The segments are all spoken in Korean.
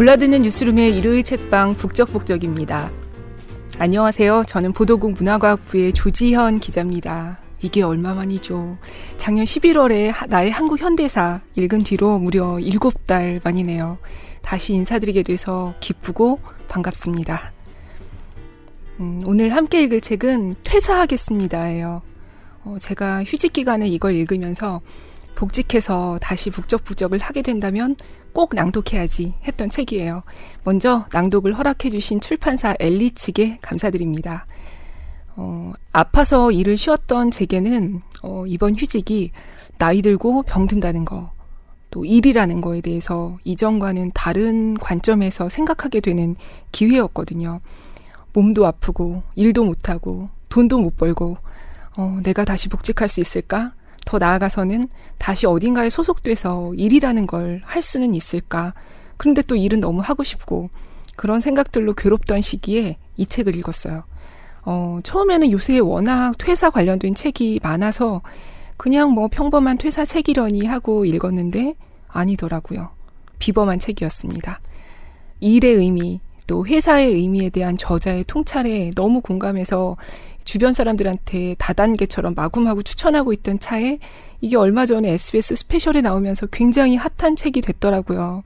골라듣는 뉴스룸의 일요일 책방 북적북적입니다. 안녕하세요. 저는 보도국 문화과학부의 조지현 기자입니다. 이게 얼마만이죠. 작년 11월에 나의 한국 현대사 읽은 뒤로 무려 7달 만이네요. 다시 인사드리게 돼서 기쁘고 반갑습니다. 음, 오늘 함께 읽을 책은 퇴사하겠습니다예요. 어, 제가 휴직 기간에 이걸 읽으면서 복직해서 다시 북적북적을 하게 된다면 꼭 낭독해야지 했던 책이에요. 먼저 낭독을 허락해주신 출판사 엘리 측에 감사드립니다. 어, 아파서 일을 쉬었던 제게는 어, 이번 휴직이 나이 들고 병든다는 거, 또 일이라는 거에 대해서 이전과는 다른 관점에서 생각하게 되는 기회였거든요. 몸도 아프고, 일도 못하고, 돈도 못 벌고, 어, 내가 다시 복직할 수 있을까? 더 나아가서는 다시 어딘가에 소속돼서 일이라는 걸 할 수는 있을까? 그런데 또 일은 너무 하고 싶고, 그런 생각들로 괴롭던 시기에 이 책을 읽었어요. 어, 처음에는 요새 워낙 퇴사 관련된 책이 많아서 그냥 뭐 평범한 퇴사 책이려니 하고 읽었는데 아니더라고요. 비범한 책이었습니다. 일의 의미, 또 회사의 의미에 대한 저자의 통찰에 너무 공감해서 주변 사람들한테 다단계처럼 마구마구 추천하고 있던 차에 이게 얼마 전에 SBS 스페셜에 나오면서 굉장히 핫한 책이 됐더라고요.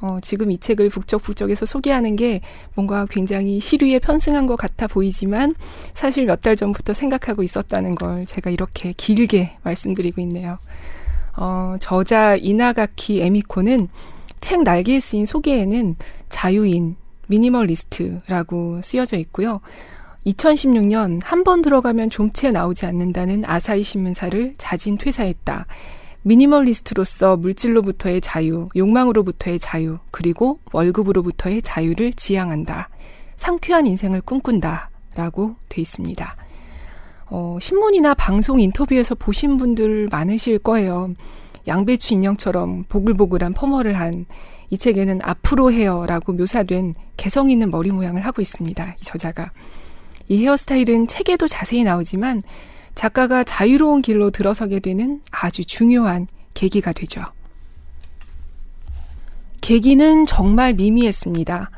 어, 지금 이 책을 북적북적에서 소개하는 게 뭔가 굉장히 시류에 편승한 것 같아 보이지만 사실 몇 달 전부터 생각하고 있었다는 걸 제가 이렇게 길게 말씀드리고 있네요. 어, 저자 이나가키 에미코는 책 날개에 쓰인 소개에는 자유인, 미니멀리스트라고 쓰여져 있고요. 2016년 한 번 들어가면 좀채 나오지 않는다는 아사히 신문사를 자진 퇴사했다. 미니멀리스트로서 물질로부터의 자유, 욕망으로부터의 자유, 그리고 월급으로부터의 자유를 지향한다. 상쾌한 인생을 꿈꾼다. 라고 돼 있습니다. 어, 신문이나 방송 인터뷰에서 보신 분들 많으실 거예요. 양배추 인형처럼 보글보글한 퍼머를 한 이 책에는 앞으로 헤어라고 묘사된 개성 있는 머리 모양을 하고 있습니다. 이 저자가. 이 헤어스타일은 책에도 자세히 나오지만 작가가 자유로운 길로 들어서게 되는 아주 중요한 계기가 되죠. 계기는 정말 미미했습니다.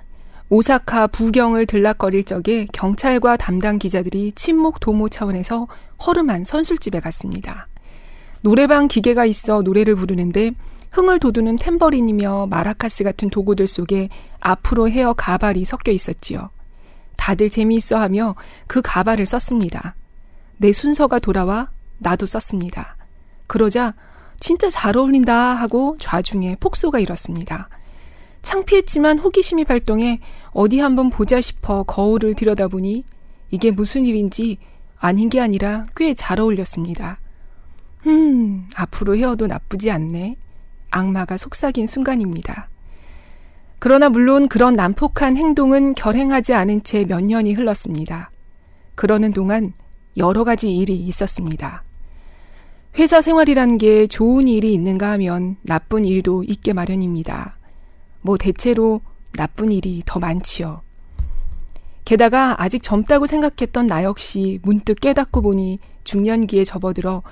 오사카 부경을 들락거릴 적에 경찰과 담당 기자들이 침묵 도모 차원에서 허름한 선술집에 갔습니다. 노래방 기계가 있어 노래를 부르는데 흥을 돋우는 탬버린이며 마라카스 같은 도구들 속에 앞으로 헤어 가발이 섞여 있었지요. 다들 재미있어 하며 그 가발을 썼습니다. 내 순서가 돌아와 나도 썼습니다. 그러자 진짜 잘 어울린다 하고 좌중에 폭소가 일었습니다. 창피했지만 호기심이 발동해 어디 한번 보자 싶어 거울을 들여다보니 이게 무슨 일인지 아닌 게 아니라 꽤 잘 어울렸습니다. 음, 앞으로 헤어도 나쁘지 않네. 악마가 속삭인 순간입니다. 그러나 물론 그런 난폭한 행동은 결행하지 않은 채 몇 년이 흘렀습니다. 그러는 동안 여러 가지 일이 있었습니다. 회사 생활이란 게 좋은 일이 있는가 하면 나쁜 일도 있게 마련입니다. 뭐 대체로 나쁜 일이 더 많지요. 게다가 아직 젊다고 생각했던 나 역시 문득 깨닫고 보니 중년기에 접어들어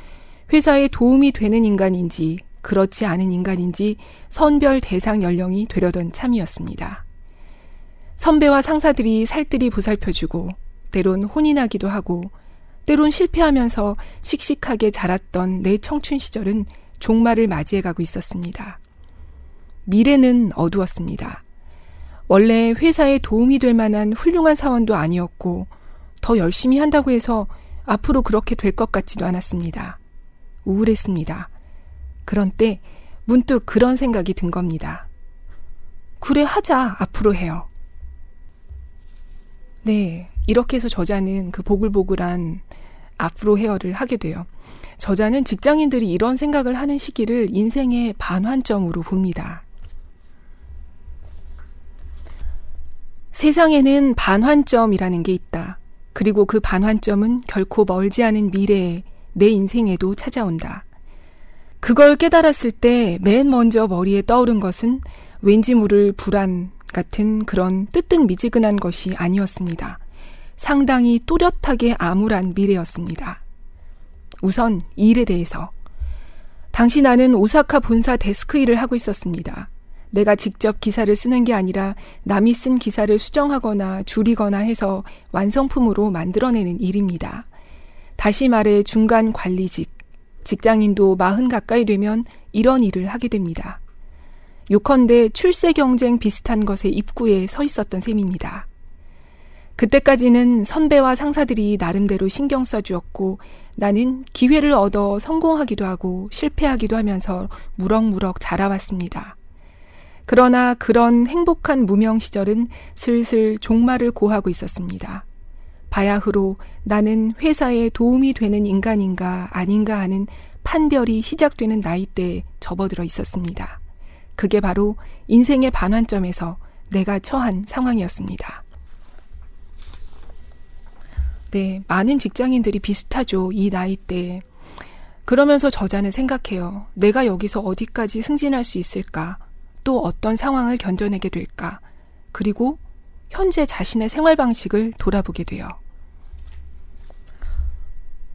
회사에 도움이 되는 인간인지 그렇지 않은 인간인지 선별 대상 연령이 되려던 참이었습니다. 선배와 상사들이 살뜰히 보살펴주고 때론 혼인하기도 하고 때론 실패하면서 씩씩하게 자랐던 내 청춘 시절은 종말을 맞이해가고 있었습니다. 미래는 어두웠습니다. 원래 회사에 도움이 될 만한 훌륭한 사원도 아니었고 더 열심히 한다고 해서 앞으로 그렇게 될 것 같지도 않았습니다. 우울했습니다. 그런 때 문득 그런 생각이 든 겁니다. 그래, 하자. 앞으로 해요. 네. 이렇게 해서 저자는 그 보글보글한 앞으로 헤어를 하게 돼요. 저자는 직장인들이 이런 생각을 하는 시기를 인생의 반환점으로 봅니다. 세상에는 반환점이라는 게 있다. 그리고 그 반환점은 결코 멀지 않은 미래에 내 인생에도 찾아온다. 그걸 깨달았을 때 맨 먼저 머리에 떠오른 것은 왠지 모를 불안 같은 그런 뜨뜻미지근한 것이 아니었습니다. 상당히 또렷하게 암울한 미래였습니다. 우선 일에 대해서. 당시 나는 오사카 본사 데스크 일을 하고 있었습니다. 내가 직접 기사를 쓰는 게 아니라 남이 쓴 기사를 수정하거나 줄이거나 해서 완성품으로 만들어내는 일입니다. 다시 말해 중간 관리직, 직장인도 마흔 가까이 되면 이런 일을 하게 됩니다. 요컨대 출세 경쟁 비슷한 것의 입구에 서 있었던 셈입니다. 그때까지는 선배와 상사들이 나름대로 신경 써주었고 나는 기회를 얻어 성공하기도 하고 실패하기도 하면서 무럭무럭 자라왔습니다. 그러나 그런 행복한 무명 시절은 슬슬 종말을 고하고 있었습니다. 바야흐로 나는 회사에 도움이 되는 인간인가 아닌가 하는 판별이 시작되는 나이대에 접어들어 있었습니다. 그게 바로 인생의 반환점에서 내가 처한 상황이었습니다. 네, 많은 직장인들이 비슷하죠. 이 나이대에. 그러면서 저자는 생각해요. 내가 여기서 어디까지 승진할 수 있을까? 또 어떤 상황을 견뎌내게 될까? 그리고 현재 자신의 생활 방식을 돌아보게 돼요.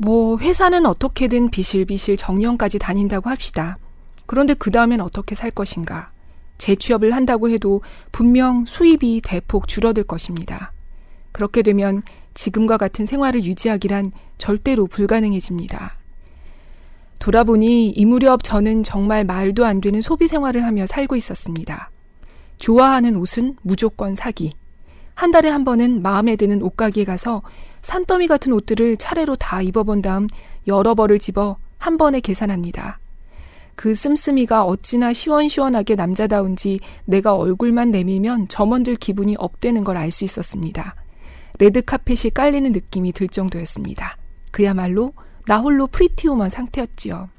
뭐, 회사는 어떻게든 비실비실 정년까지 다닌다고 합시다. 그런데 그 다음엔 어떻게 살 것인가? 재취업을 한다고 해도 분명 수입이 대폭 줄어들 것입니다. 그렇게 되면 지금과 같은 생활을 유지하기란 절대로 불가능해집니다. 돌아보니 이 무렵 저는 정말 말도 안 되는 소비 생활을 하며 살고 있었습니다. 좋아하는 옷은 무조건 사기. 한 달에 한 번은 마음에 드는 옷가게에 가서 산더미 같은 옷들을 차례로 다 입어본 다음 여러 벌을 집어 한 번에 계산합니다. 그 씀씀이가 어찌나 시원시원하게 남자다운지 내가 얼굴만 내밀면 점원들 기분이 up되는 걸 알 수 있었습니다. 레드 카펫이 깔리는 느낌이 들 정도였습니다. 그야말로 나 홀로 Pretty Woman 상태였지요.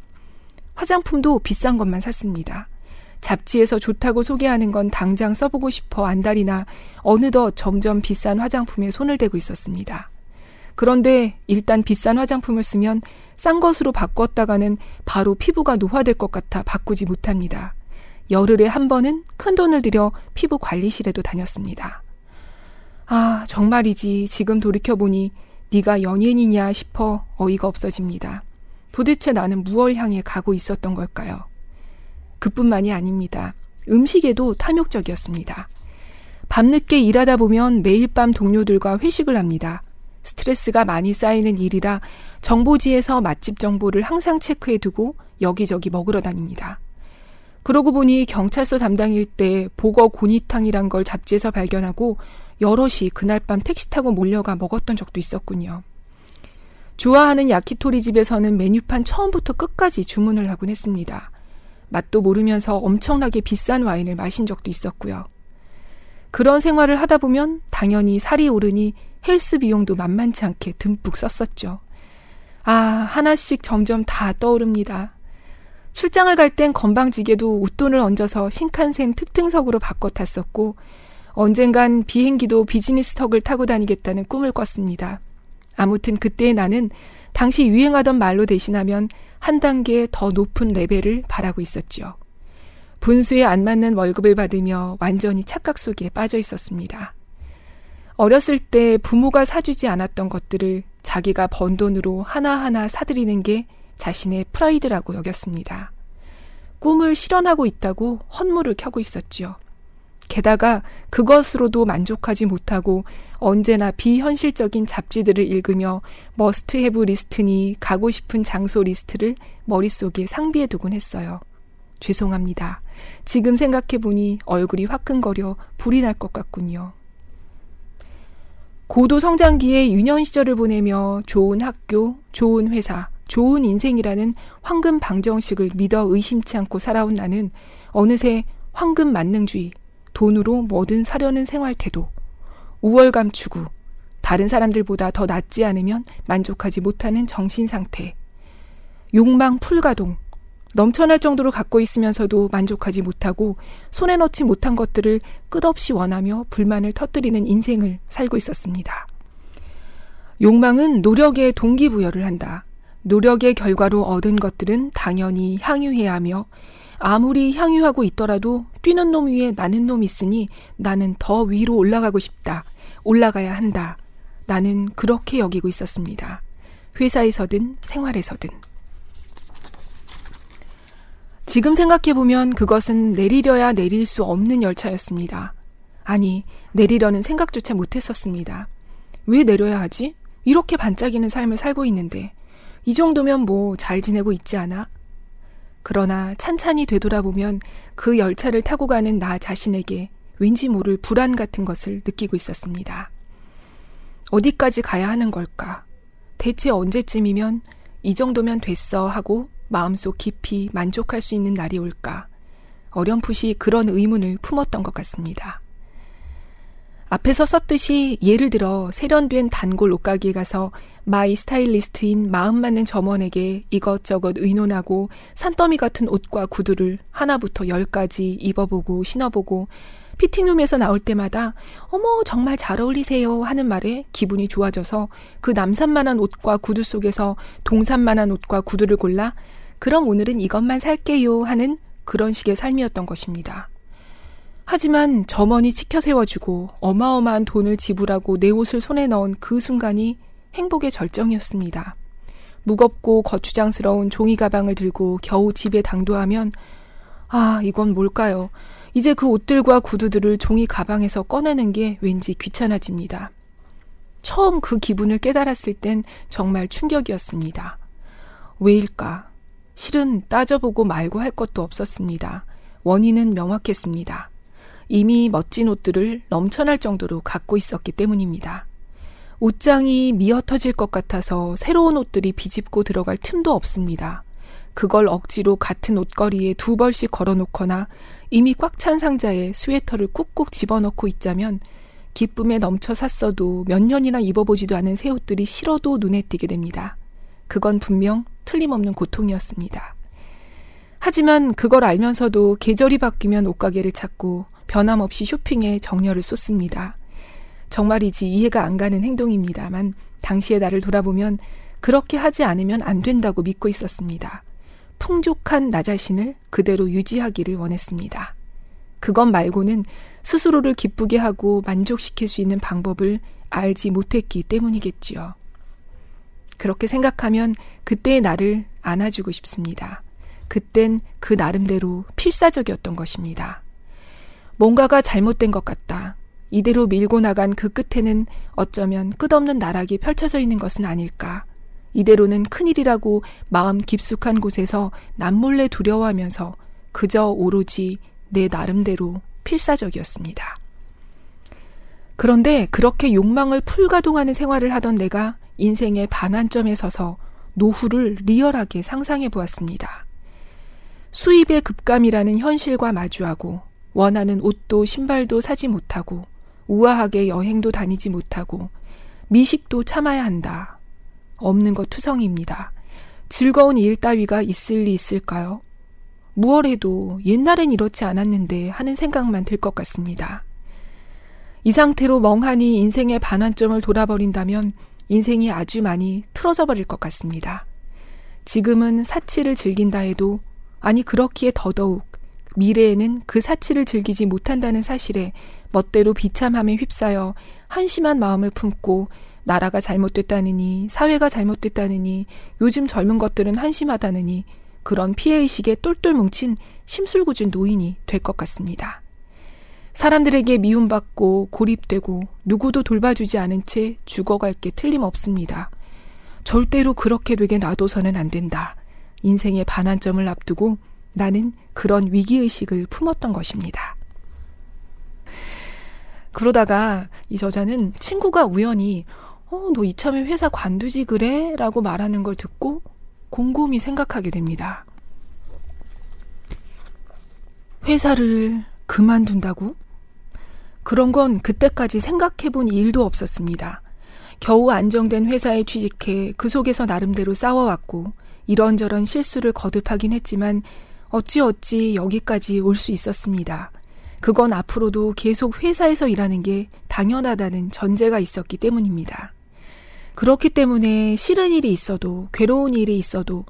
화장품도 비싼 것만 샀습니다. 잡지에서 좋다고 소개하는 건 당장 써보고 싶어 안달이나 어느덧 점점 비싼 화장품에 손을 대고 있었습니다. 그런데 일단 비싼 화장품을 쓰면 싼 것으로 바꿨다가는 바로 피부가 노화될 것 같아 바꾸지 못합니다. 열흘에 한 번은 큰 돈을 들여 피부 관리실에도 다녔습니다. 아, 정말이지. 지금 돌이켜보니 네가 연예인이냐 싶어 어이가 없어집니다. 도대체 나는 무얼 향해 가고 있었던 걸까요? 그뿐만이 아닙니다. 음식에도 탐욕적이었습니다. 밤늦게 일하다 보면 매일 밤 동료들과 회식을 합니다. 스트레스가 많이 쌓이는 일이라 정보지에서 맛집 정보를 항상 체크해 두고 여기저기 먹으러 다닙니다. 그러고 보니 경찰서 담당일 때 보거 고니탕이란 걸 잡지에서 발견하고 여럿이 그날 밤 택시 타고 몰려가 먹었던 적도 있었군요. 좋아하는 야키토리 집에서는 메뉴판 처음부터 끝까지 주문을 하곤 했습니다. 맛도 모르면서 엄청나게 비싼 와인을 마신 적도 있었고요. 그런 생활을 하다 보면 당연히 살이 오르니 헬스 비용도 만만치 않게 듬뿍 썼었죠. 아, 하나씩 점점 다 떠오릅니다. 출장을 갈 땐 건방지게도 웃돈을 얹어서 신칸센 특등석으로 바꿔 탔었고, 언젠간 비행기도 비즈니스턱을 타고 다니겠다는 꿈을 꿨습니다. 아무튼 그때의 나는 당시 유행하던 말로 대신하면 한 단계 더 높은 레벨을 바라고 있었죠. 분수에 안 맞는 월급을 받으며 완전히 착각 속에 빠져 있었습니다. 어렸을 때 부모가 사주지 않았던 것들을 자기가 번 돈으로 하나하나 사들이는 게 자신의 프라이드라고 여겼습니다. 꿈을 실현하고 있다고 헛물을 켜고 있었지요. 게다가 그것으로도 만족하지 못하고 언제나 비현실적인 잡지들을 읽으며 must have 리스트니 가고 싶은 장소 리스트를 머릿속에 상비해 두곤 했어요. 죄송합니다. 지금 생각해보니 얼굴이 화끈거려 불이 날 것 같군요. 고도 성장기에 유년 시절을 보내며 좋은 학교, 좋은 회사, 좋은 인생이라는 황금 방정식을 믿어 의심치 않고 살아온 나는 어느새 황금 만능주의, 돈으로 뭐든 사려는 생활 태도, 우월감 추구, 다른 사람들보다 더 낫지 않으면 만족하지 못하는 정신 상태, 욕망 풀가동, 넘쳐날 정도로 갖고 있으면서도 만족하지 못하고 손에 넣지 못한 것들을 끝없이 원하며 불만을 터뜨리는 인생을 살고 있었습니다. 욕망은 노력에 동기부여를 한다. 노력의 결과로 얻은 것들은 당연히 향유해야 하며 아무리 향유하고 있더라도 뛰는 놈 위에 나는 놈 있으니 나는 더 위로 올라가고 싶다. 올라가야 한다. 나는 그렇게 여기고 있었습니다. 회사에서든 생활에서든. 지금 생각해보면 그것은 내리려야 내릴 수 없는 열차였습니다. 아니, 내리려는 생각조차 못했었습니다. 왜 내려야 하지? 이렇게 반짝이는 삶을 살고 있는데, 이 정도면 뭐 잘 지내고 있지 않아? 그러나 찬찬히 되돌아보면 그 열차를 타고 가는 나 자신에게 왠지 모를 불안 같은 것을 느끼고 있었습니다. 어디까지 가야 하는 걸까? 대체 언제쯤이면 이 정도면 됐어 하고 마음속 깊이 만족할 수 있는 날이 올까? 어렴풋이 그런 의문을 품었던 것 같습니다. 앞에서 썼듯이 예를 들어 세련된 단골 옷가게에 가서 my 스타일리스트인 마음 맞는 점원에게 이것저것 의논하고 산더미 같은 옷과 구두를 하나부터 열까지 입어보고 신어보고 피팅룸에서 나올 때마다 어머 정말 잘 어울리세요 하는 말에 기분이 좋아져서 그 남산만한 옷과 구두 속에서 동산만한 옷과 구두를 골라 그럼 오늘은 이것만 살게요 하는 그런 식의 삶이었던 것입니다. 하지만 점원이 치켜 세워주고 어마어마한 돈을 지불하고 내 옷을 손에 넣은 그 순간이 행복의 절정이었습니다. 무겁고 거추장스러운 종이 가방을 들고 겨우 집에 당도하면 아, 이건 뭘까요? 이제 그 옷들과 구두들을 종이 가방에서 꺼내는 게 왠지 귀찮아집니다. 처음 그 기분을 깨달았을 땐 정말 충격이었습니다. 왜일까? 실은 따져보고 말고 할 것도 없었습니다. 원인은 명확했습니다. 이미 멋진 옷들을 넘쳐날 정도로 갖고 있었기 때문입니다. 옷장이 미어 터질 것 같아서 새로운 옷들이 비집고 들어갈 틈도 없습니다. 그걸 억지로 같은 옷걸이에 두 벌씩 걸어놓거나 이미 꽉 찬 상자에 스웨터를 꾹꾹 집어넣고 있자면 기쁨에 넘쳐 샀어도 몇 년이나 입어보지도 않은 새 옷들이 싫어도 눈에 띄게 됩니다. 그건 분명 틀림없는 고통이었습니다. 하지만 그걸 알면서도 계절이 바뀌면 옷가게를 찾고 변함없이 쇼핑에 정열을 쏟습니다. 정말이지 이해가 안 가는 행동입니다만 당시의 나를 돌아보면 그렇게 하지 않으면 안 된다고 믿고 있었습니다. 풍족한 나 자신을 그대로 유지하기를 원했습니다. 그것 말고는 스스로를 기쁘게 하고 만족시킬 수 있는 방법을 알지 못했기 때문이겠지요. 그렇게 생각하면 그때의 나를 안아주고 싶습니다. 그땐 그 나름대로 필사적이었던 것입니다. 뭔가가 잘못된 것 같다. 이대로 밀고 나간 그 끝에는 어쩌면 끝없는 나락이 펼쳐져 있는 것은 아닐까. 이대로는 큰일이라고 마음 깊숙한 곳에서 남몰래 두려워하면서 그저 오로지 내 나름대로 필사적이었습니다. 그런데 그렇게 욕망을 풀가동하는 생활을 하던 내가 인생의 반환점에 서서 노후를 리얼하게 상상해 보았습니다. 수입의 급감이라는 현실과 마주하고 원하는 옷도 신발도 사지 못하고 우아하게 여행도 다니지 못하고 미식도 참아야 한다. 없는 것 투성입니다. 즐거운 일 따위가 있을 리 있을까요? 무얼 해도 옛날엔 이렇지 않았는데 하는 생각만 들 것 같습니다. 이 상태로 멍하니 인생의 반환점을 돌아버린다면 인생이 아주 많이 틀어져 버릴 것 같습니다. 지금은 사치를 즐긴다 해도 아니 그렇기에 더더욱 미래에는 그 사치를 즐기지 못한다는 사실에 멋대로 비참함에 휩싸여 한심한 마음을 품고 나라가 잘못됐다느니 사회가 잘못됐다느니 요즘 젊은 것들은 한심하다느니 그런 피해의식에 똘똘 뭉친 심술궂은 노인이 될 것 같습니다. 사람들에게 미움받고 고립되고 누구도 돌봐주지 않은 채 죽어갈 게 틀림없습니다. 절대로 그렇게 되게 놔둬서는 안 된다. 인생의 반환점을 앞두고 나는 그런 위기의식을 품었던 것입니다. 그러다가 이 저자는 친구가 우연히 어, 너 이참에 회사 관두지 그래? 라고 말하는 걸 듣고 곰곰이 생각하게 됩니다. 회사를 그만둔다고? 그런 건 그때까지 생각해 본 일도 없었습니다. 겨우 안정된 회사에 취직해 그 속에서 나름대로 싸워왔고 이런저런 실수를 거듭하긴 했지만 어찌어찌 여기까지 올 수 있었습니다. 그건 앞으로도 계속 회사에서 일하는 게 당연하다는 전제가 있었기 때문입니다. 그렇기 때문에 싫은 일이 있어도 괴로운 일이 있어도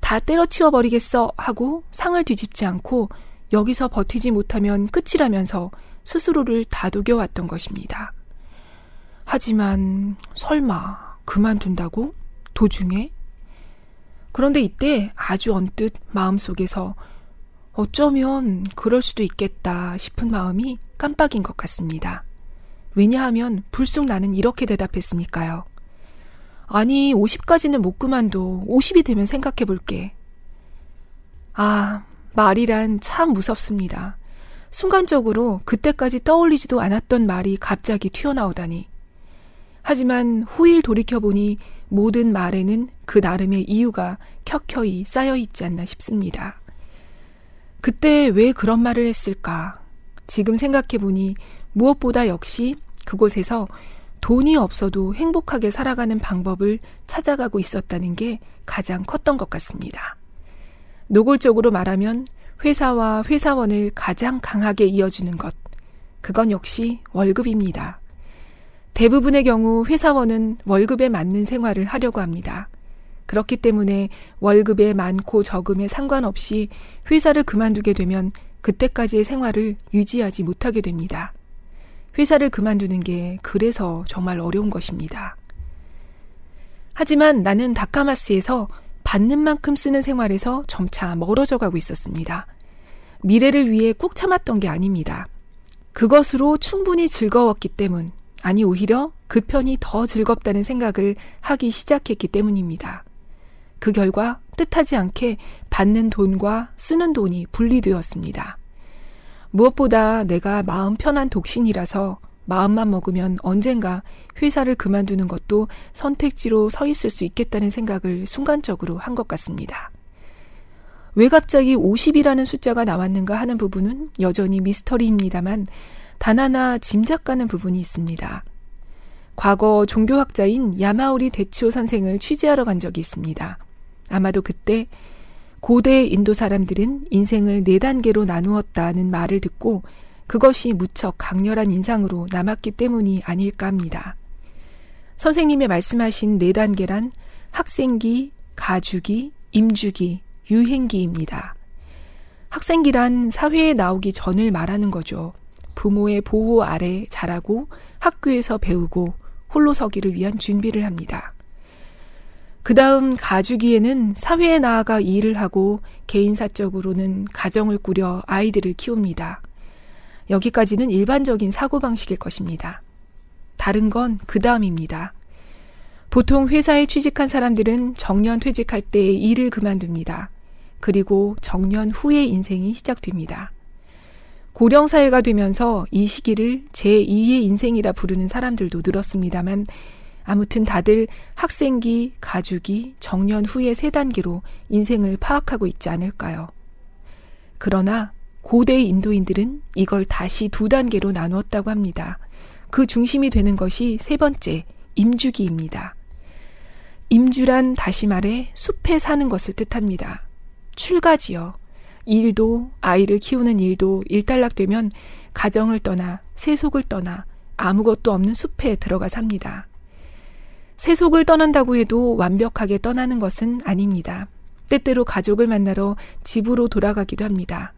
다 때려치워 버리겠어 하고 상을 뒤집지 않고 여기서 버티지 못하면 끝이라면서 스스로를 다독여 왔던 것입니다. 하지만 설마 그만둔다고? 도중에? 그런데 이때 아주 언뜻 마음속에서 어쩌면 그럴 수도 있겠다 싶은 마음이 깜빡인 것 같습니다. 왜냐하면 불쑥 나는 이렇게 대답했으니까요. 아니, 50까지는 못 그만둬. 50이 되면 생각해 볼게. 아, 말이란 참 무섭습니다. 순간적으로 그때까지 떠올리지도 않았던 말이 갑자기 튀어나오다니. 하지만 후일 돌이켜보니 모든 말에는 그 나름의 이유가 켜켜이 쌓여 있지 않나 싶습니다. 그때 왜 그런 말을 했을까? 지금 생각해보니 무엇보다 역시 그곳에서 돈이 없어도 행복하게 살아가는 방법을 찾아가고 있었다는 게 가장 컸던 것 같습니다. 노골적으로 말하면 회사와 회사원을 가장 강하게 이어주는 것. 그건 역시 월급입니다. 대부분의 경우 회사원은 월급에 맞는 생활을 하려고 합니다. 그렇기 때문에 월급에 많고 적음에 상관없이 회사를 그만두게 되면 그때까지의 생활을 유지하지 못하게 됩니다. 회사를 그만두는 게 그래서 정말 어려운 것입니다. 하지만 나는 다카마스에서 받는 만큼 쓰는 생활에서 점차 멀어져 가고 있었습니다. 미래를 위해 꾹 참았던 게 아닙니다. 그것으로 충분히 즐거웠기 때문, 아니 오히려 그 편이 더 즐겁다는 생각을 하기 시작했기 때문입니다. 그 결과 뜻하지 않게 받는 돈과 쓰는 돈이 분리되었습니다. 무엇보다 내가 마음 편한 독신이라서 마음만 먹으면 언젠가 회사를 그만두는 것도 선택지로 서 있을 수 있겠다는 생각을 순간적으로 한 것 같습니다. 왜 갑자기 50이라는 숫자가 나왔는가 하는 부분은 여전히 미스터리입니다만 단 하나 짐작 가는 부분이 있습니다. 과거 종교학자인 야마우리 데치오 선생을 취재하러 간 적이 있습니다. 아마도 그때 고대 인도 사람들은 인생을 네 단계로 나누었다는 말을 듣고 그것이 무척 강렬한 인상으로 남았기 때문이 아닐까 합니다. 선생님의 말씀하신 네 단계란 학생기, 가주기, 임주기, 유행기입니다. 학생기란 사회에 나오기 전을 말하는 거죠. 부모의 보호 아래 자라고 학교에서 배우고 홀로 서기를 위한 준비를 합니다. 그 다음 가주기에는 사회에 나아가 일을 하고 개인사적으로는 가정을 꾸려 아이들을 키웁니다. 여기까지는 일반적인 사고방식일 것입니다. 다른 건 그 다음입니다. 보통 회사에 취직한 사람들은 정년 퇴직할 때 일을 그만둡니다. 그리고 정년 후의 인생이 시작됩니다. 고령사회가 되면서 이 시기를 제2의 인생이라 부르는 사람들도 늘었습니다만 아무튼 다들 학생기, 가주기, 정년 후의 세 단계로 인생을 파악하고 있지 않을까요? 그러나 고대 인도인들은 이걸 다시 두 단계로 나누었다고 합니다. 그 중심이 되는 것이 세 번째, 임주기입니다. 임주란 다시 말해 숲에 사는 것을 뜻합니다. 출가지요. 일도 아이를 키우는 일도 일단락되면 가정을 떠나 세속을 떠나 아무것도 없는 숲에 들어가 삽니다. 세속을 떠난다고 해도 완벽하게 떠나는 것은 아닙니다. 때때로 가족을 만나러 집으로 돌아가기도 합니다.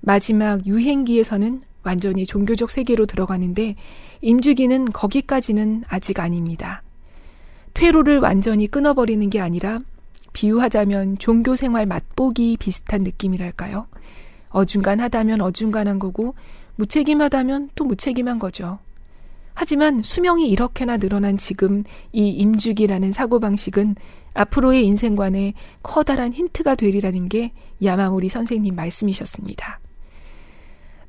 마지막 유행기에서는 완전히 종교적 세계로 들어가는데 임주기는 거기까지는 아직 아닙니다. 퇴로를 완전히 끊어버리는 게 아니라 비유하자면 종교 생활 맛보기 비슷한 느낌이랄까요? 어중간하다면 어중간한 거고 무책임하다면 또 무책임한 거죠. 하지만 수명이 이렇게나 늘어난 지금 이 임주기라는 사고방식은 앞으로의 인생관에 커다란 힌트가 되리라는 게 야마모리 선생님 말씀이셨습니다.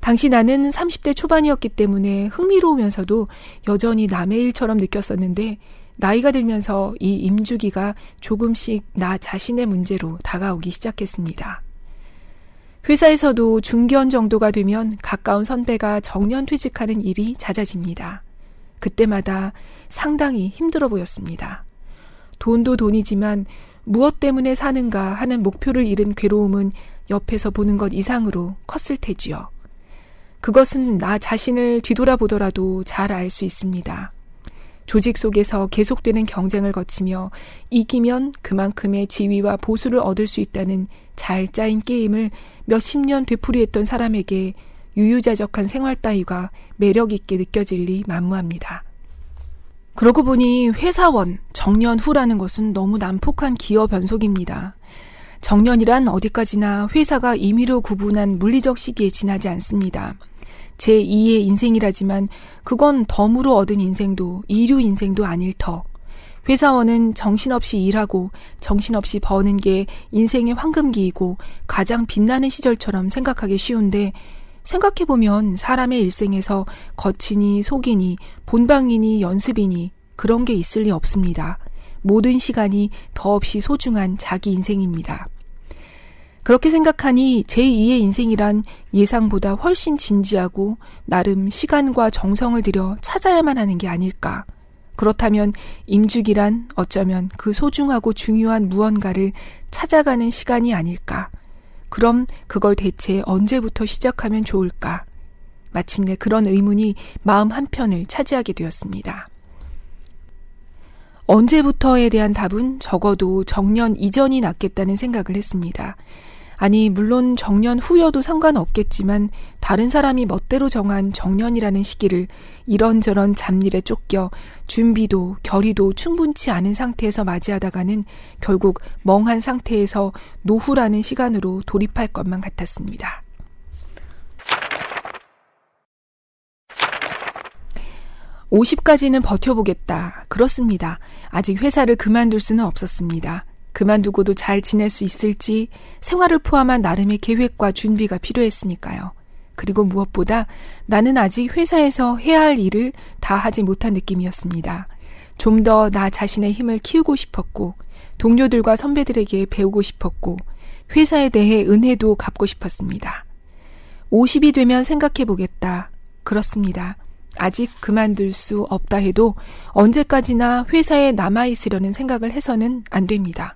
당시 나는 30대 초반이었기 때문에 흥미로우면서도 여전히 남의 일처럼 느꼈었는데 나이가 들면서 이 임주기가 조금씩 나 자신의 문제로 다가오기 시작했습니다. 회사에서도 중견 정도가 되면 가까운 선배가 정년 퇴직하는 일이 잦아집니다. 그때마다 상당히 힘들어 보였습니다. 돈도 돈이지만 무엇 때문에 사는가 하는 목표를 잃은 괴로움은 옆에서 보는 것 이상으로 컸을 테지요. 그것은 나 자신을 뒤돌아보더라도 잘 알 수 있습니다. 조직 속에서 계속되는 경쟁을 거치며 이기면 그만큼의 지위와 보수를 얻을 수 있다는 잘 짜인 게임을 몇십 년 되풀이했던 사람에게 유유자적한 생활 따위가 매력 있게 느껴질 리 만무합니다. 그러고 보니 회사원, 정년 후라는 것은 너무 난폭한 기업 변속입니다. 정년이란 어디까지나 회사가 임의로 구분한 물리적 시기에 지나지 않습니다. 제2의 인생이라지만 그건 덤으로 얻은 인생도 이류 인생도 아닐 터. 회사원은 정신없이 일하고 정신없이 버는 게 인생의 황금기이고 가장 빛나는 시절처럼 생각하기 쉬운데 생각해보면 사람의 일생에서 거치니 속이니 본방이니 연습이니 그런 게 있을 리 없습니다. 모든 시간이 더없이 소중한 자기 인생입니다. 그렇게 생각하니 제2의 인생이란 예상보다 훨씬 진지하고 나름 시간과 정성을 들여 찾아야만 하는 게 아닐까. 그렇다면 임죽이란 어쩌면 그 소중하고 중요한 무언가를 찾아가는 시간이 아닐까. 그럼 그걸 대체 언제부터 시작하면 좋을까? 마침내 그런 의문이 마음 한편을 차지하게 되었습니다. 언제부터에 대한 답은 적어도 정년 이전이 낫겠다는 생각을 했습니다. 아니, 물론 정년 후여도 상관없겠지만 다른 사람이 멋대로 정한 정년이라는 시기를 이런저런 잡일에 쫓겨 준비도 결의도 충분치 않은 상태에서 맞이하다가는 결국 멍한 상태에서 노후라는 시간으로 돌입할 것만 같았습니다. (50까지는) 버텨보겠다. 그렇습니다. 아직 회사를 그만둘 수는 없었습니다. 그만두고도 잘 지낼 수 있을지 생활을 포함한 나름의 계획과 준비가 필요했으니까요. 그리고 무엇보다 나는 아직 회사에서 해야 할 일을 다 하지 못한 느낌이었습니다. 좀 더 나 자신의 힘을 키우고 싶었고, 동료들과 선배들에게 배우고 싶었고, 회사에 대해 은혜도 갚고 싶었습니다. 50이 되면 생각해 보겠다. 그렇습니다. 아직 그만둘 수 없다 해도 언제까지나 회사에 남아있으려는 생각을 해서는 안 됩니다.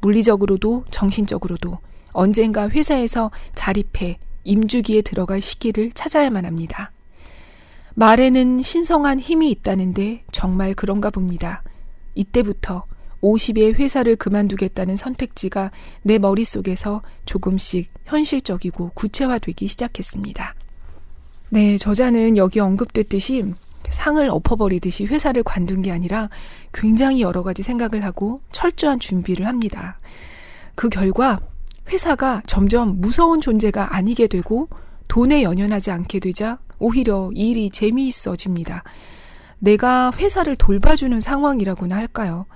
물리적으로도 정신적으로도 언젠가 회사에서 자립해 임주기에 들어갈 시기를 찾아야만 합니다. 말에는 신성한 힘이 있다는데 정말 그런가 봅니다. 이때부터 50의 회사를 그만두겠다는 선택지가 내 머릿속에서 조금씩 현실적이고 구체화되기 시작했습니다. 네, 저자는 여기 언급됐듯이 상을 엎어버리듯이 회사를 관둔 게 아니라 굉장히 여러 가지 생각을 하고 철저한 준비를 합니다. 그 결과 회사가 점점 무서운 존재가 아니게 되고 돈에 연연하지 않게 되자 오히려 일이 재미있어집니다. 내가 회사를 돌봐주는 상황이라고나 할까요?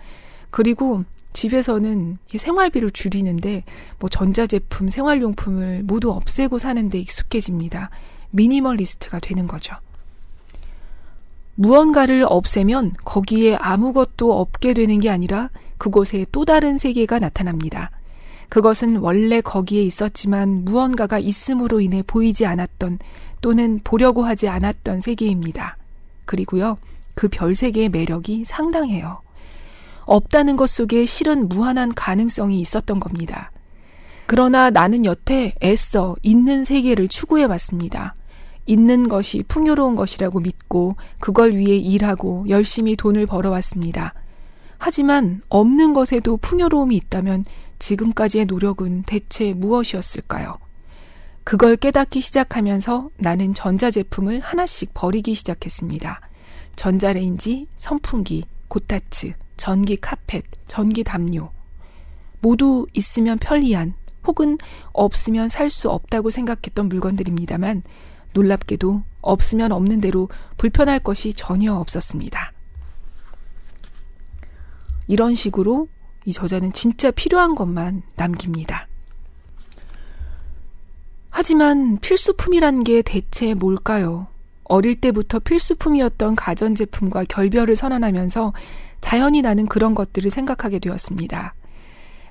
그리고 집에서는 생활비를 줄이는데 뭐 전자제품, 생활용품을 모두 없애고 사는데 익숙해집니다. 미니멀리스트가 되는 거죠. 무언가를 없애면 거기에 아무것도 없게 되는 게 아니라 그곳에 또 다른 세계가 나타납니다. 그것은 원래 거기에 있었지만 무언가가 있음으로 인해 보이지 않았던 또는 보려고 하지 않았던 세계입니다. 그리고요, 그 별세계의 매력이 상당해요. 없다는 것 속에 실은 무한한 가능성이 있었던 겁니다. 그러나 나는 여태 애써 있는 세계를 추구해 왔습니다. 있는 것이 풍요로운 것이라고 믿고 그걸 위해 일하고 열심히 돈을 벌어왔습니다. 하지만 없는 것에도 풍요로움이 있다면 지금까지의 노력은 대체 무엇이었을까요? 그걸 깨닫기 시작하면서 나는 전자제품을 하나씩 버리기 시작했습니다. 전자레인지, 선풍기, 고타츠, 전기 카펫, 전기 담요. 모두 있으면 편리한 혹은 없으면 살 수 없다고 생각했던 물건들입니다만 놀랍게도 없으면 없는 대로 불편할 것이 전혀 없었습니다. 이런 식으로 이 저자는 진짜 필요한 것만 남깁니다. 하지만 필수품이란 게 대체 뭘까요? 어릴 때부터 필수품이었던 가전제품과 결별을 선언하면서 자연히 나는 그런 것들을 생각하게 되었습니다.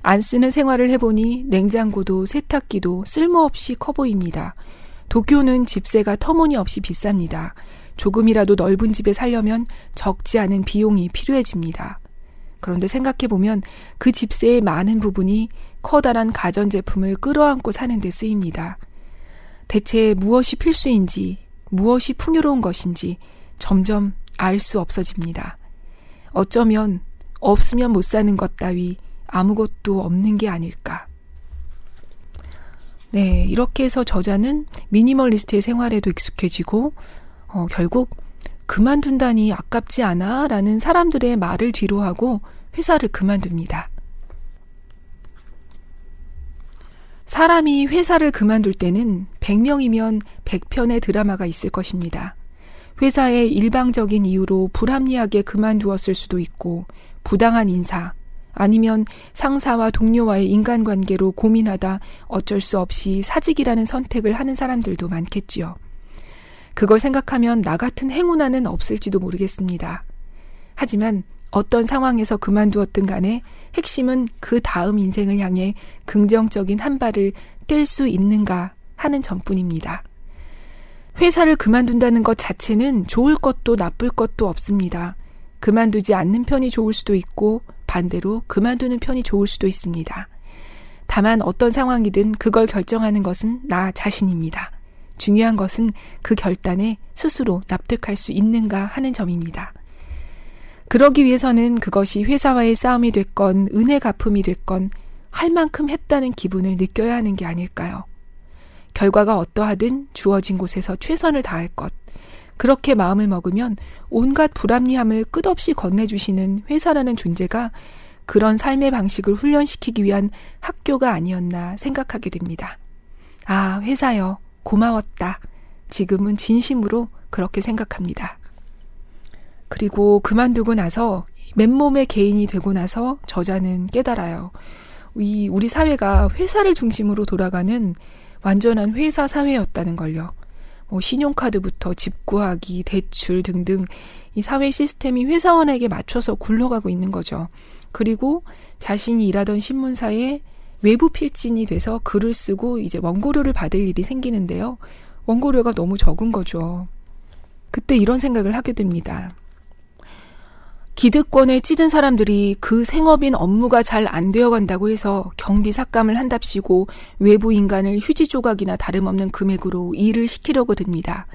안 쓰는 생활을 해보니 냉장고도 세탁기도 쓸모없이 커 보입니다. 도쿄는 집세가 터무니없이 비쌉니다. 조금이라도 넓은 집에 살려면 적지 않은 비용이 필요해집니다. 그런데 생각해보면 그 집세의 많은 부분이 커다란 가전제품을 끌어안고 사는 데 쓰입니다. 대체 무엇이 필수인지, 무엇이 풍요로운 것인지 점점 알 수 없어집니다. 어쩌면 없으면 못 사는 것 따위 아무것도 없는 게 아닐까. 네, 이렇게 해서 저자는 미니멀리스트의 생활에도 익숙해지고, 어, 결국 그만둔다니 아깝지 않아? 라는 사람들의 말을 뒤로하고 회사를 그만둡니다. 사람이 회사를 그만둘 때는 100명이면 100편의 드라마가 있을 것입니다. 회사의 일방적인 이유로 불합리하게 그만두었을 수도 있고, 부당한 인사, 아니면 상사와 동료와의 인간관계로 고민하다 어쩔 수 없이 사직이라는 선택을 하는 사람들도 많겠지요. 그걸 생각하면 나 같은 행운아는 없을지도 모르겠습니다. 하지만 어떤 상황에서 그만두었든 간에 핵심은 그 다음 인생을 향해 긍정적인 한 발을 뗄 수 있는가 하는 점뿐입니다. 회사를 그만둔다는 것 자체는 좋을 것도 나쁠 것도 없습니다. 그만두지 않는 편이 좋을 수도 있고 반대로 그만두는 편이 좋을 수도 있습니다. 다만 어떤 상황이든 그걸 결정하는 것은 나 자신입니다. 중요한 것은 그 결단에 스스로 납득할 수 있는가 하는 점입니다. 그러기 위해서는 그것이 회사와의 싸움이 됐건 은혜 갚음이 됐건 할 만큼 했다는 기분을 느껴야 하는 게 아닐까요? 결과가 어떠하든 주어진 곳에서 최선을 다할 것. 그렇게 마음을 먹으면 온갖 불합리함을 끝없이 건네주시는 회사라는 존재가 그런 삶의 방식을 훈련시키기 위한 학교가 아니었나 생각하게 됩니다. 아, 회사여. 고마웠다. 지금은 진심으로 그렇게 생각합니다. 그리고 그만두고 나서 맨몸의 개인이 되고 나서 저자는 깨달아요. 이 우리 사회가 회사를 중심으로 돌아가는 완전한 회사 사회였다는 걸요. 뭐 신용카드부터 집 구하기, 대출 등등 이 사회 시스템이 회사원에게 맞춰서 굴러가고 있는 거죠. 그리고 자신이 일하던 신문사에 외부 필진이 돼서 글을 쓰고 이제 원고료를 받을 일이 생기는데요. 원고료가 너무 적은 거죠. 그때 이런 생각을 하게 됩니다. 기득권에 찌든 사람들이 그 생업인 업무가 잘 안 되어 간다고 해서 경비 삭감을 한답시고 외부 인간을 휴지 조각이나 다름없는 금액으로 일을 시키려고 듭니다.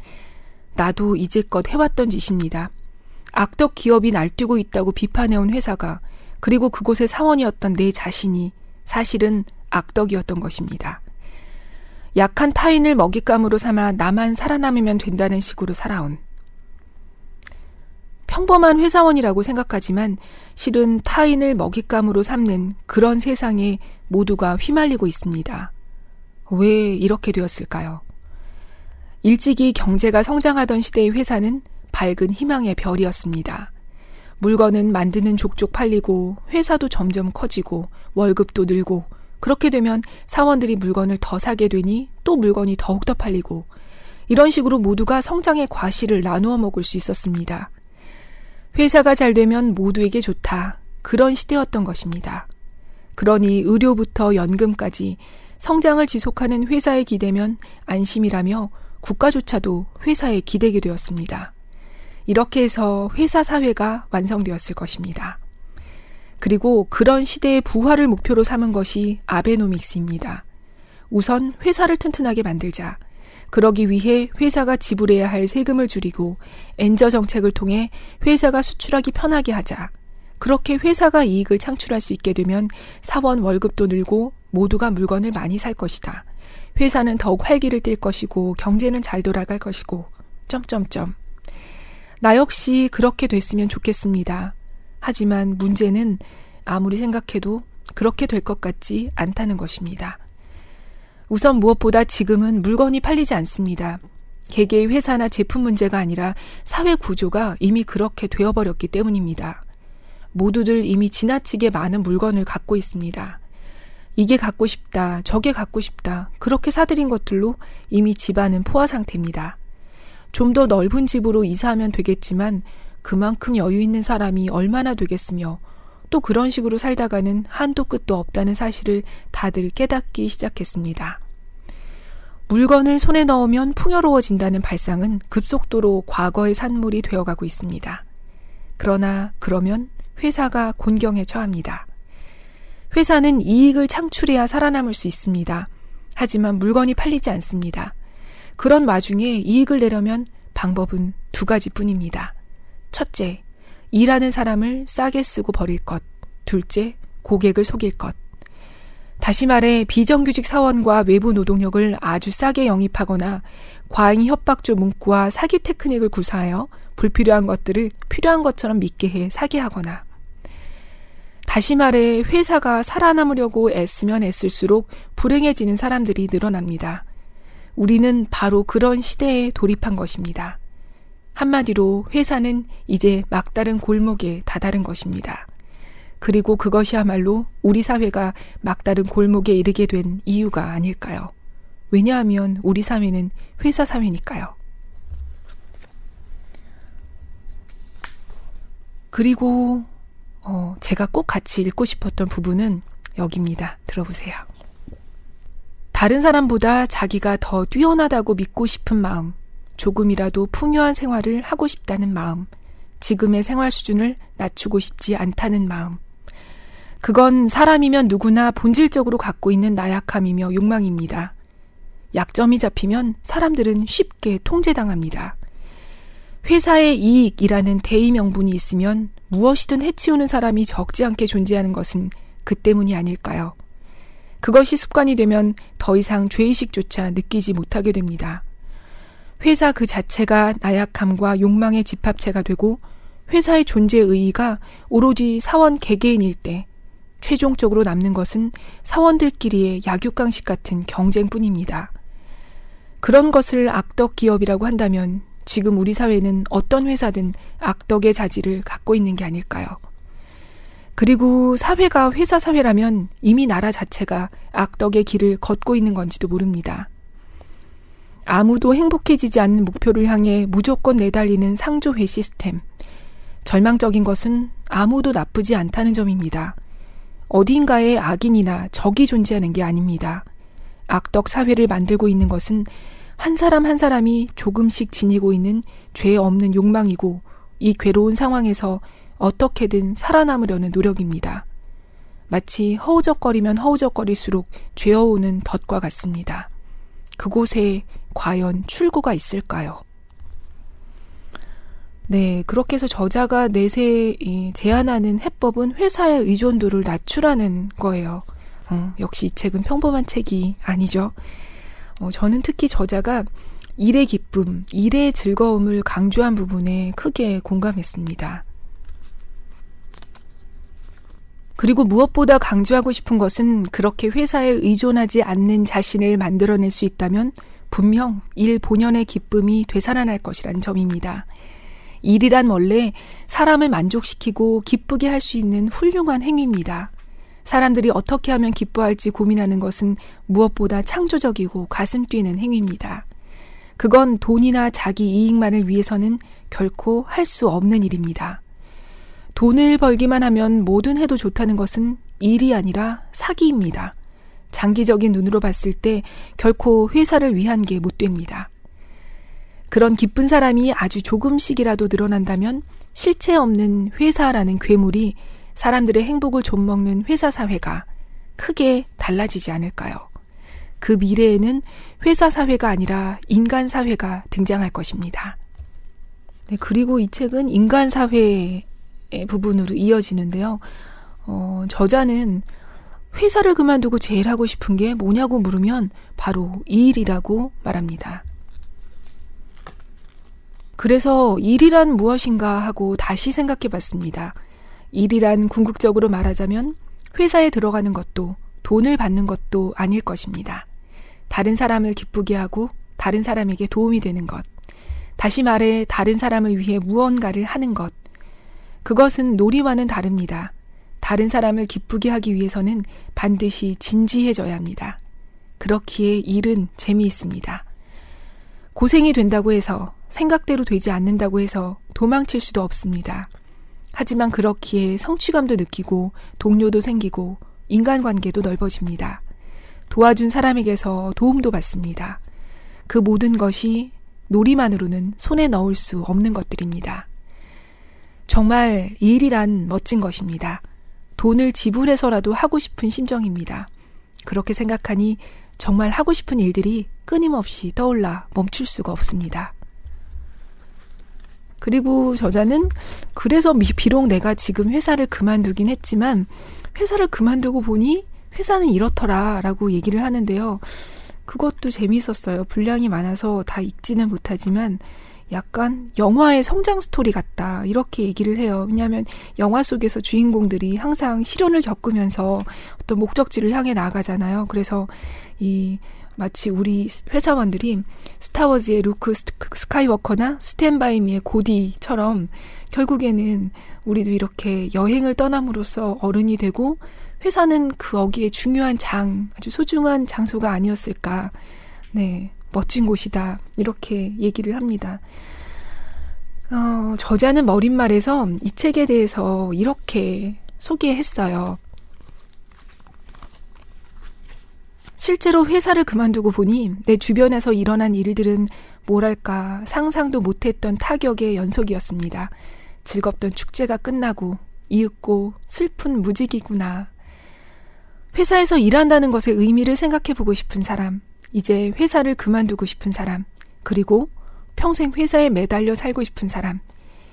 나도 이제껏 해왔던 짓입니다. 악덕 기업이 날뛰고 있다고 비판해온 회사가 그리고 그곳의 사원이었던 내 자신이 사실은 악덕이었던 것입니다. 약한 타인을 먹잇감으로 삼아 나만 살아남으면 된다는 식으로 살아온 평범한 회사원이라고 생각하지만 실은 타인을 먹잇감으로 삼는 그런 세상에 모두가 휘말리고 있습니다. 왜 이렇게 되었을까요? 일찍이 경제가 성장하던 시대의 회사는 밝은 희망의 별이었습니다. 물건은 만드는 족족 팔리고 회사도 점점 커지고 월급도 늘고 그렇게 되면 사원들이 물건을 더 사게 되니 또 물건이 더욱더 팔리고 이런 식으로 모두가 성장의 과실을 나누어 먹을 수 있었습니다. 회사가 잘 되면 모두에게 좋다. 그런 시대였던 것입니다. 그러니 의료부터 연금까지 성장을 지속하는 회사에 기대면 안심이라며 국가조차도 회사에 기대게 되었습니다. 이렇게 해서 회사 사회가 완성되었을 것입니다. 그리고 그런 시대의 부활을 목표로 삼은 것이 아베노믹스입니다. 우선 회사를 튼튼하게 만들자. 그러기 위해 회사가 지불해야 할 세금을 줄이고 엔저 정책을 통해 회사가 수출하기 편하게 하자. 그렇게 회사가 이익을 창출할 수 있게 되면 사원 월급도 늘고 모두가 물건을 많이 살 것이다. 회사는 더욱 활기를 띨 것이고 경제는 잘 돌아갈 것이고 점점점. 나 역시 그렇게 됐으면 좋겠습니다. 하지만 문제는 아무리 생각해도 그렇게 될 것 같지 않다는 것입니다. 우선 무엇보다 지금은 물건이 팔리지 않습니다. 개개의 회사나 제품 문제가 아니라 사회 구조가 이미 그렇게 되어버렸기 때문입니다. 모두들 이미 지나치게 많은 물건을 갖고 있습니다. 이게 갖고 싶다, 저게 갖고 싶다, 그렇게 사들인 것들로 이미 집안은 포화 상태입니다. 좀 더 넓은 집으로 이사하면 되겠지만 그만큼 여유 있는 사람이 얼마나 되겠으며 또 그런 식으로 살다가는 한도 끝도 없다는 사실을 다들 깨닫기 시작했습니다. 물건을 손에 넣으면 풍요로워진다는 발상은 급속도로 과거의 산물이 되어가고 있습니다. 그러나 그러면 회사가 곤경에 처합니다. 회사는 이익을 창출해야 살아남을 수 있습니다. 하지만 물건이 팔리지 않습니다. 그런 와중에 이익을 내려면 방법은 두 가지 뿐입니다. 첫째, 일하는 사람을 싸게 쓰고 버릴 것. 둘째, 고객을 속일 것. 다시 말해 비정규직 사원과 외부 노동력을 아주 싸게 영입하거나 과잉 협박조 문구와 사기 테크닉을 구사하여 불필요한 것들을 필요한 것처럼 믿게 해 사기하거나 다시 말해 회사가 살아남으려고 애쓰면 애쓸수록 불행해지는 사람들이 늘어납니다. 우리는 바로 그런 시대에 돌입한 것입니다. 한마디로 회사는 이제 막다른 골목에 다다른 것입니다. 그리고 그것이야말로 우리 사회가 막다른 골목에 이르게 된 이유가 아닐까요? 왜냐하면 우리 사회는 회사 사회니까요. 그리고 어, 제가 꼭 같이 읽고 싶었던 부분은 여기입니다. 들어보세요. 다른 사람보다 자기가 더 뛰어나다고 믿고 싶은 마음, 조금이라도 풍요한 생활을 하고 싶다는 마음, 지금의 생활 수준을 낮추고 싶지 않다는 마음. 그건 사람이면 누구나 본질적으로 갖고 있는 나약함이며 욕망입니다. 약점이 잡히면 사람들은 쉽게 통제당합니다. 회사의 이익이라는 대의 명분이 있으면 무엇이든 해치우는 사람이 적지 않게 존재하는 것은 그 때문이 아닐까요? 그것이 습관이 되면 더 이상 죄의식조차 느끼지 못하게 됩니다. 회사 그 자체가 나약함과 욕망의 집합체가 되고 회사의 존재 의의가 오로지 사원 개개인일 때 최종적으로 남는 것은 사원들끼리의 약육강식 같은 경쟁뿐입니다. 그런 것을 악덕 기업이라고 한다면 지금 우리 사회는 어떤 회사든 악덕의 자질을 갖고 있는 게 아닐까요? 그리고 사회가 회사 사회라면 이미 나라 자체가 악덕의 길을 걷고 있는 건지도 모릅니다. 아무도 행복해지지 않는 목표를 향해 무조건 내달리는 상조회 시스템. 절망적인 것은 아무도 나쁘지 않다는 점입니다. 어딘가에 악인이나 적이 존재하는 게 아닙니다. 악덕 사회를 만들고 있는 것은 한 사람 한 사람이 조금씩 지니고 있는 죄 없는 욕망이고 이 괴로운 상황에서 어떻게든 살아남으려는 노력입니다. 마치 허우적거리면 허우적거릴수록 죄어오는 덫과 같습니다. 그곳에 과연 출구가 있을까요? 네, 그렇게 해서 저자가 내세 제안하는 해법은 회사의 의존도를 낮추라는 거예요. 어, 역시 이 책은 평범한 책이 아니죠. 어, 저는 특히 저자가 일의 기쁨, 일의 즐거움을 강조한 부분에 크게 공감했습니다. 그리고 무엇보다 강조하고 싶은 것은 그렇게 회사에 의존하지 않는 자신을 만들어낼 수 있다면 분명 일 본연의 기쁨이 되살아날 것이라는 점입니다. 일이란 원래 사람을 만족시키고 기쁘게 할 수 있는 훌륭한 행위입니다. 사람들이 어떻게 하면 기뻐할지 고민하는 것은 무엇보다 창조적이고 가슴 뛰는 행위입니다. 그건 돈이나 자기 이익만을 위해서는 결코 할 수 없는 일입니다. 돈을 벌기만 하면 뭐든 해도 좋다는 것은 일이 아니라 사기입니다. 장기적인 눈으로 봤을 때 결코 회사를 위한 게 못 됩니다. 그런 기쁜 사람이 아주 조금씩이라도 늘어난다면 실체 없는 회사라는 괴물이 사람들의 행복을 좀먹는 회사 사회가 크게 달라지지 않을까요? 그 미래에는 회사 사회가 아니라 인간 사회가 등장할 것입니다. 네, 그리고 이 책은 인간 사회의 부분으로 이어지는데요. 어, 저자는 회사를 그만두고 제일 하고 싶은 게 뭐냐고 물으면 바로 이 일이라고 말합니다. 그래서 일이란 무엇인가 하고 다시 생각해 봤습니다. 일이란 궁극적으로 말하자면 회사에 들어가는 것도 돈을 받는 것도 아닐 것입니다. 다른 사람을 기쁘게 하고 다른 사람에게 도움이 되는 것. 다시 말해 다른 사람을 위해 무언가를 하는 것. 그것은 놀이와는 다릅니다. 다른 사람을 기쁘게 하기 위해서는 반드시 진지해져야 합니다. 그렇기에 일은 재미있습니다. 고생이 된다고 해서 생각대로 되지 않는다고 해서 도망칠 수도 없습니다. 하지만 그렇기에 성취감도 느끼고 동료도 생기고 인간관계도 넓어집니다. 도와준 사람에게서 도움도 받습니다. 그 모든 것이 놀이만으로는 손에 넣을 수 없는 것들입니다. 정말 일이란 멋진 것입니다. 돈을 지불해서라도 하고 싶은 심정입니다. 그렇게 생각하니 정말 하고 싶은 일들이 끊임없이 떠올라 멈출 수가 없습니다. 그리고 저자는 그래서 비록 내가 지금 회사를 그만두긴 했지만 회사를 그만두고 보니 회사는 이렇더라 라고 얘기를 하는데요. 그것도 재미있었어요. 분량이 많아서 다 읽지는 못하지만 약간 영화의 성장 스토리 같다. 이렇게 얘기를 해요. 왜냐하면 영화 속에서 주인공들이 항상 시련을 겪으면서 어떤 목적지를 향해 나아가잖아요. 그래서 이 마치 우리 회사원들이 스타워즈의 루크 스카이워커나 스탠바이미의 고디처럼 결국에는 우리도 이렇게 여행을 떠남으로써 어른이 되고 회사는 그 어기에 중요한 장, 아주 소중한 장소가 아니었을까. 네. 멋진 곳이다. 이렇게 얘기를 합니다. 어, 저자는 머릿말에서 이 책에 대해서 이렇게 소개했어요. 실제로 회사를 그만두고 보니 내 주변에서 일어난 일들은 뭐랄까 상상도 못했던 타격의 연속이었습니다. 즐겁던 축제가 끝나고 이윽고 슬픈 무직이구나. 회사에서 일한다는 것의 의미를 생각해 보고 싶은 사람, 이제 회사를 그만두고 싶은 사람, 그리고 평생 회사에 매달려 살고 싶은 사람.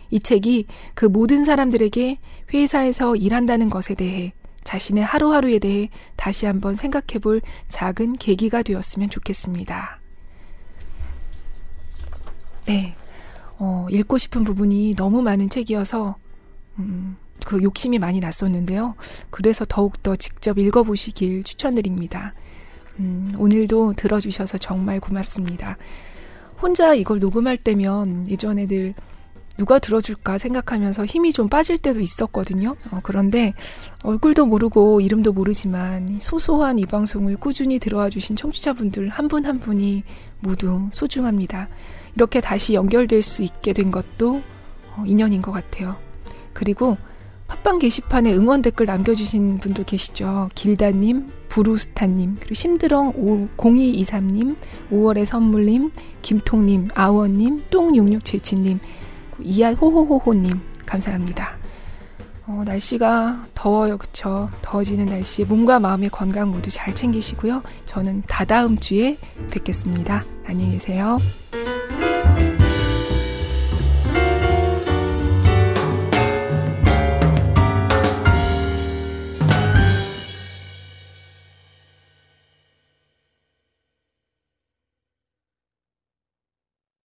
이 책이 그 모든 사람들에게 회사에서 일한다는 것에 대해 자신의 하루하루에 대해 다시 한번 생각해 볼 작은 계기가 되었으면 좋겠습니다. 네. 어, 읽고 싶은 부분이 너무 많은 책이어서, 음, 그 욕심이 많이 났었는데요. 그래서 더욱더 직접 읽어보시길 추천드립니다. 음, 오늘도 들어주셔서 정말 고맙습니다. 혼자 이걸 녹음할 때면 예전에 늘 누가 들어줄까 생각하면서 힘이 좀 빠질 때도 있었거든요. 어, 그런데 얼굴도 모르고 이름도 모르지만 소소한 이 방송을 꾸준히 들어와 주신 청취자분들 한 분한 한 분이 모두 소중합니다. 이렇게 다시 연결될 수 있게 된 것도 어, 인연인 것 같아요. 그리고 팟빵 게시판에 응원 댓글 남겨주신 분들 계시죠. 길다님, 부루스타님, 그리고 심드렁 0223님, 5월의 선물님, 김통님, 아원님, 똥6677님, 이하 호호호호님, 감사합니다. 어, 날씨가 더워요, 그쵸? 더워지는 날씨에 몸과 마음의 건강 모두 잘 챙기시고요. 저는 다다음 주에 뵙겠습니다. 안녕히 계세요.